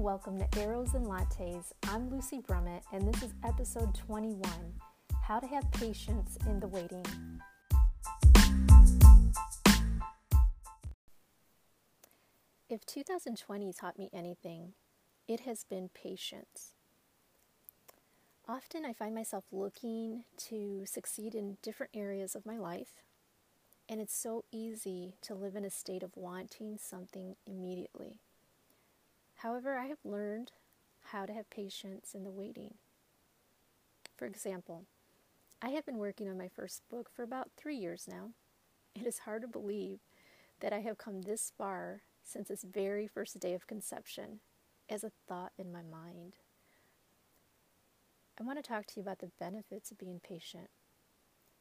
welcome to Arrows and Lattes. I'm Lucy Brummett, and this is episode 21 How to Have Patience in the Waiting. If 2020 taught me anything, it has been patience. Often I find myself looking to succeed in different areas of my life, and it's so easy to live in a state of wanting something immediately. However, I have learned how to have patience in the waiting. For example, I have been working on my first book for about three years now. It is hard to believe that I have come this far since its very first day of conception as a thought in my mind. I want to talk to you about the benefits of being patient.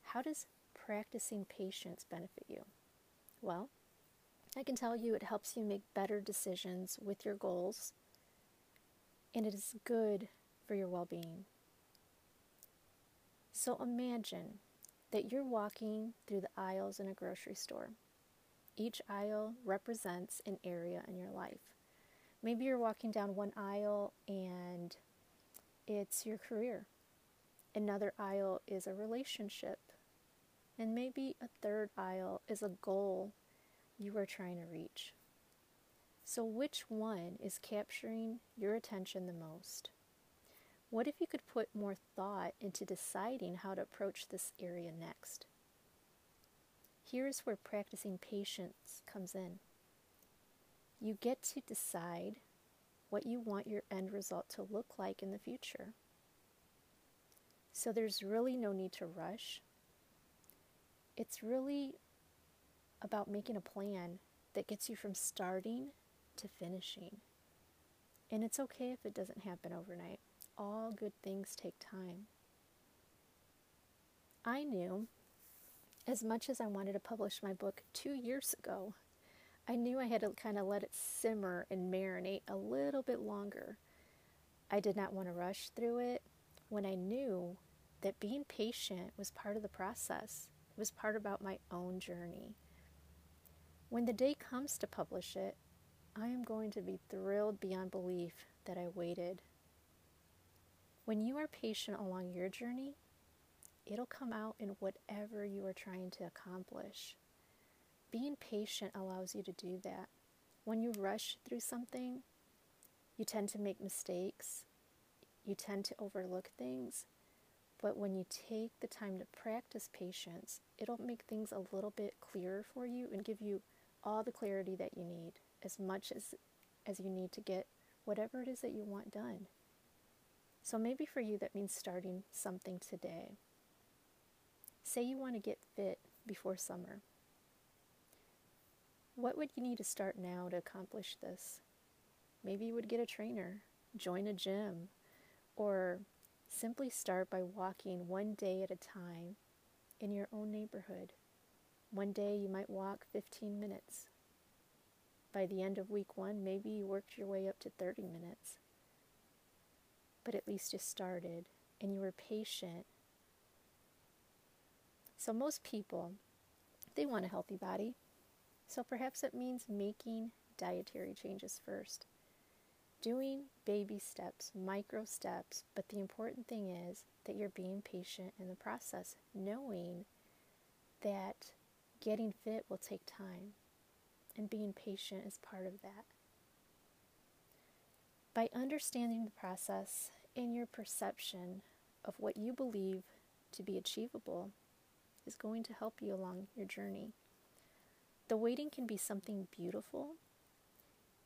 How does practicing patience benefit you? Well, I can tell you it helps you make better decisions with your goals, and it is good for your well being. So imagine that you're walking through the aisles in a grocery store. Each aisle represents an area in your life. Maybe you're walking down one aisle and it's your career. Another aisle is a relationship. And maybe a third aisle is a goal you are trying to reach. So, which one is capturing your attention the most? What if you could put more thought into deciding how to approach this area next? Here's where practicing patience comes in. You get to decide what you want your end result to look like in the future. So there's really no need to rush. It's really about making a plan that gets you from starting to finishing. And it's okay if it doesn't happen overnight. All good things take time. I knew, as much as I wanted to publish my book two years ago, I knew I had to kind of let it simmer and marinate a little bit longer. I did not want to rush through it when I knew that being patient was part of the process. It was part about my own journey. When the day comes to publish it, I am going to be thrilled beyond belief that I waited. When you are patient along your journey, it'll come out in whatever you are trying to accomplish. Being patient allows you to do that. When you rush through something, you tend to make mistakes, you tend to overlook things. But when you take the time to practice patience, it'll make things a little bit clearer for you and give you all the clarity that you need, as much as, as you need to get whatever it is that you want done. So maybe for you, that means starting something today. Say you want to get fit before summer. What would you need to start now to accomplish this? Maybe you would get a trainer, join a gym, or simply start by walking one day at a time in your own neighborhood. One day you might walk 15 minutes. By the end of week one, maybe you worked your way up to 30 minutes. But at least you started and you were patient. So, most people, they want a healthy body. So, perhaps it means making dietary changes first. Doing baby steps, micro steps, but the important thing is that you're being patient in the process, knowing that Getting fit will take time, and being patient is part of that. By understanding the process and your perception of what you believe to be achievable is going to help you along your journey. The waiting can be something beautiful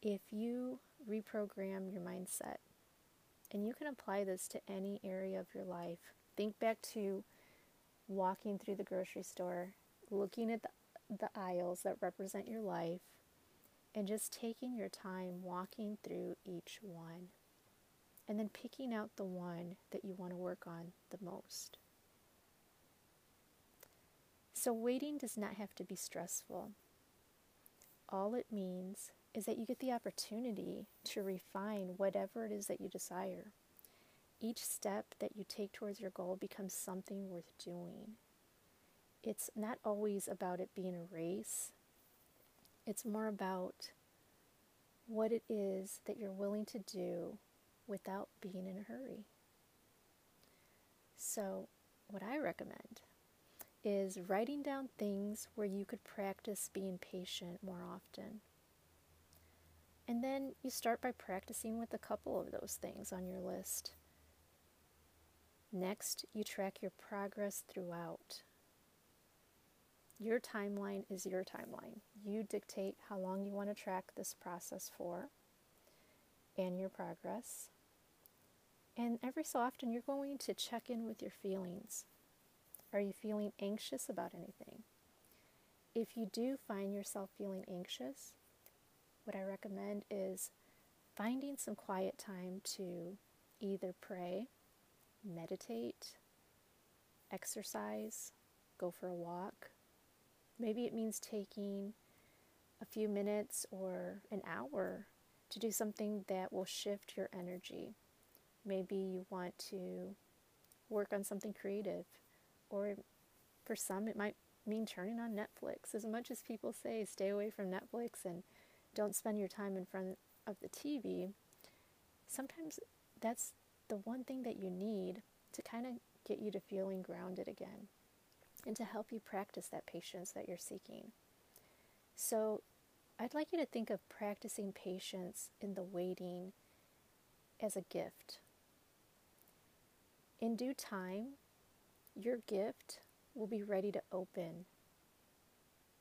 if you reprogram your mindset. And you can apply this to any area of your life. Think back to walking through the grocery store looking at the, the aisles that represent your life and just taking your time walking through each one and then picking out the one that you want to work on the most. So, waiting does not have to be stressful. All it means is that you get the opportunity to refine whatever it is that you desire. Each step that you take towards your goal becomes something worth doing it's not always about it being a race. It's more about what it is that you're willing to do without being in a hurry. So, what I recommend is writing down things where you could practice being patient more often. And then you start by practicing with a couple of those things on your list. Next, you track your progress throughout. Your timeline is your timeline. You dictate how long you want to track this process for and your progress. And every so often, you're going to check in with your feelings. Are you feeling anxious about anything? If you do find yourself feeling anxious, what I recommend is finding some quiet time to either pray, meditate, exercise, go for a walk. Maybe it means taking a few minutes or an hour to do something that will shift your energy. Maybe you want to work on something creative or for some, it might mean turning on Netflix. As much as people say, stay away from Netflix and don't spend your time in front of the TV, sometimes that's the one thing that you need to kind of get you to feeling grounded again and to help you practice that patience that you're seeking. So, I'd like you to think of practicing patience in the waiting as a gift. In due time, your gift will be ready to open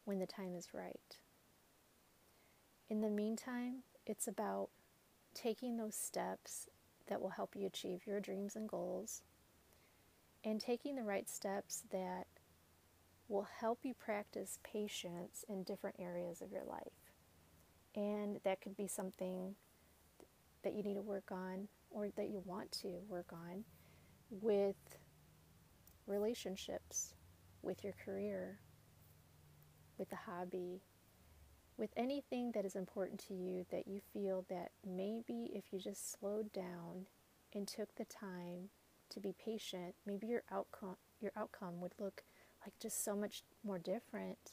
when the time is right. In the meantime, it's about taking those steps that will help you achieve your dreams and goals and taking the right steps that will help you practice patience in different areas of your life. And that could be something that you need to work on or that you want to work on with relationships, with your career, with the hobby, with anything that is important to you that you feel that maybe if you just slowed down and took the time to be patient, maybe your outcome your outcome would look like just so much more different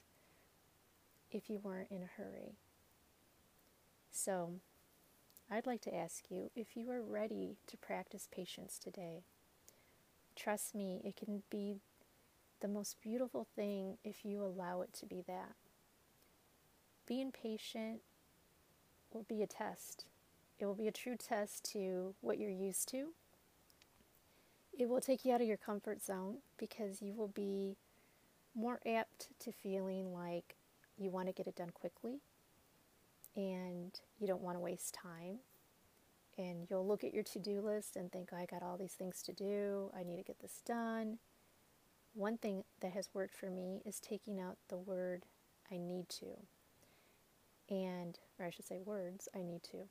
if you weren't in a hurry. So, I'd like to ask you if you are ready to practice patience today. Trust me, it can be the most beautiful thing if you allow it to be that. Being patient will be a test. It will be a true test to what you're used to. It will take you out of your comfort zone because you will be more apt to feeling like you want to get it done quickly and you don't want to waste time and you'll look at your to do list and think, oh, I got all these things to do, I need to get this done. One thing that has worked for me is taking out the word I need to. And, or I should say, words I need to.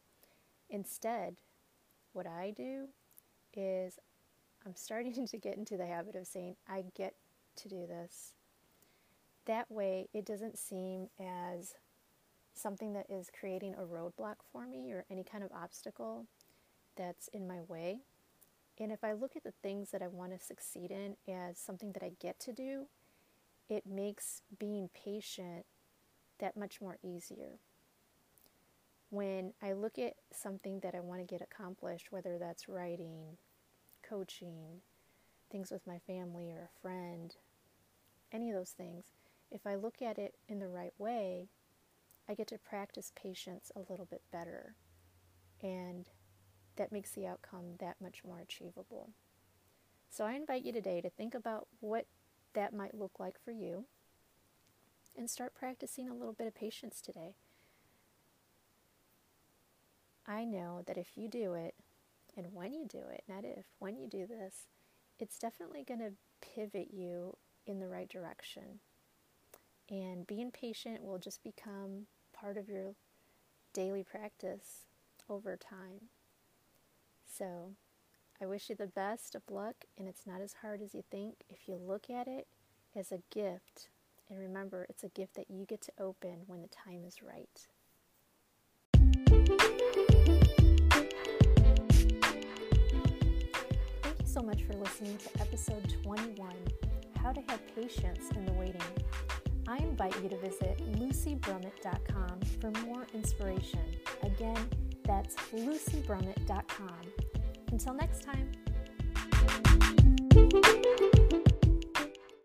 Instead, what I do is I'm starting to get into the habit of saying, I get to do this. That way, it doesn't seem as something that is creating a roadblock for me or any kind of obstacle that's in my way. And if I look at the things that I want to succeed in as something that I get to do, it makes being patient that much more easier. When I look at something that I want to get accomplished, whether that's writing, coaching, things with my family or a friend, any of those things, if I look at it in the right way, I get to practice patience a little bit better. And that makes the outcome that much more achievable. So I invite you today to think about what that might look like for you and start practicing a little bit of patience today. I know that if you do it, and when you do it, not if, when you do this, it's definitely going to pivot you in the right direction. And being patient will just become part of your daily practice over time. So I wish you the best of luck, and it's not as hard as you think if you look at it as a gift. And remember, it's a gift that you get to open when the time is right. Thank you so much for listening to episode 21 How to Have Patience in the Waiting. I invite you to visit lucybrummett.com for more inspiration. Again, that's lucybrummett.com. Until next time.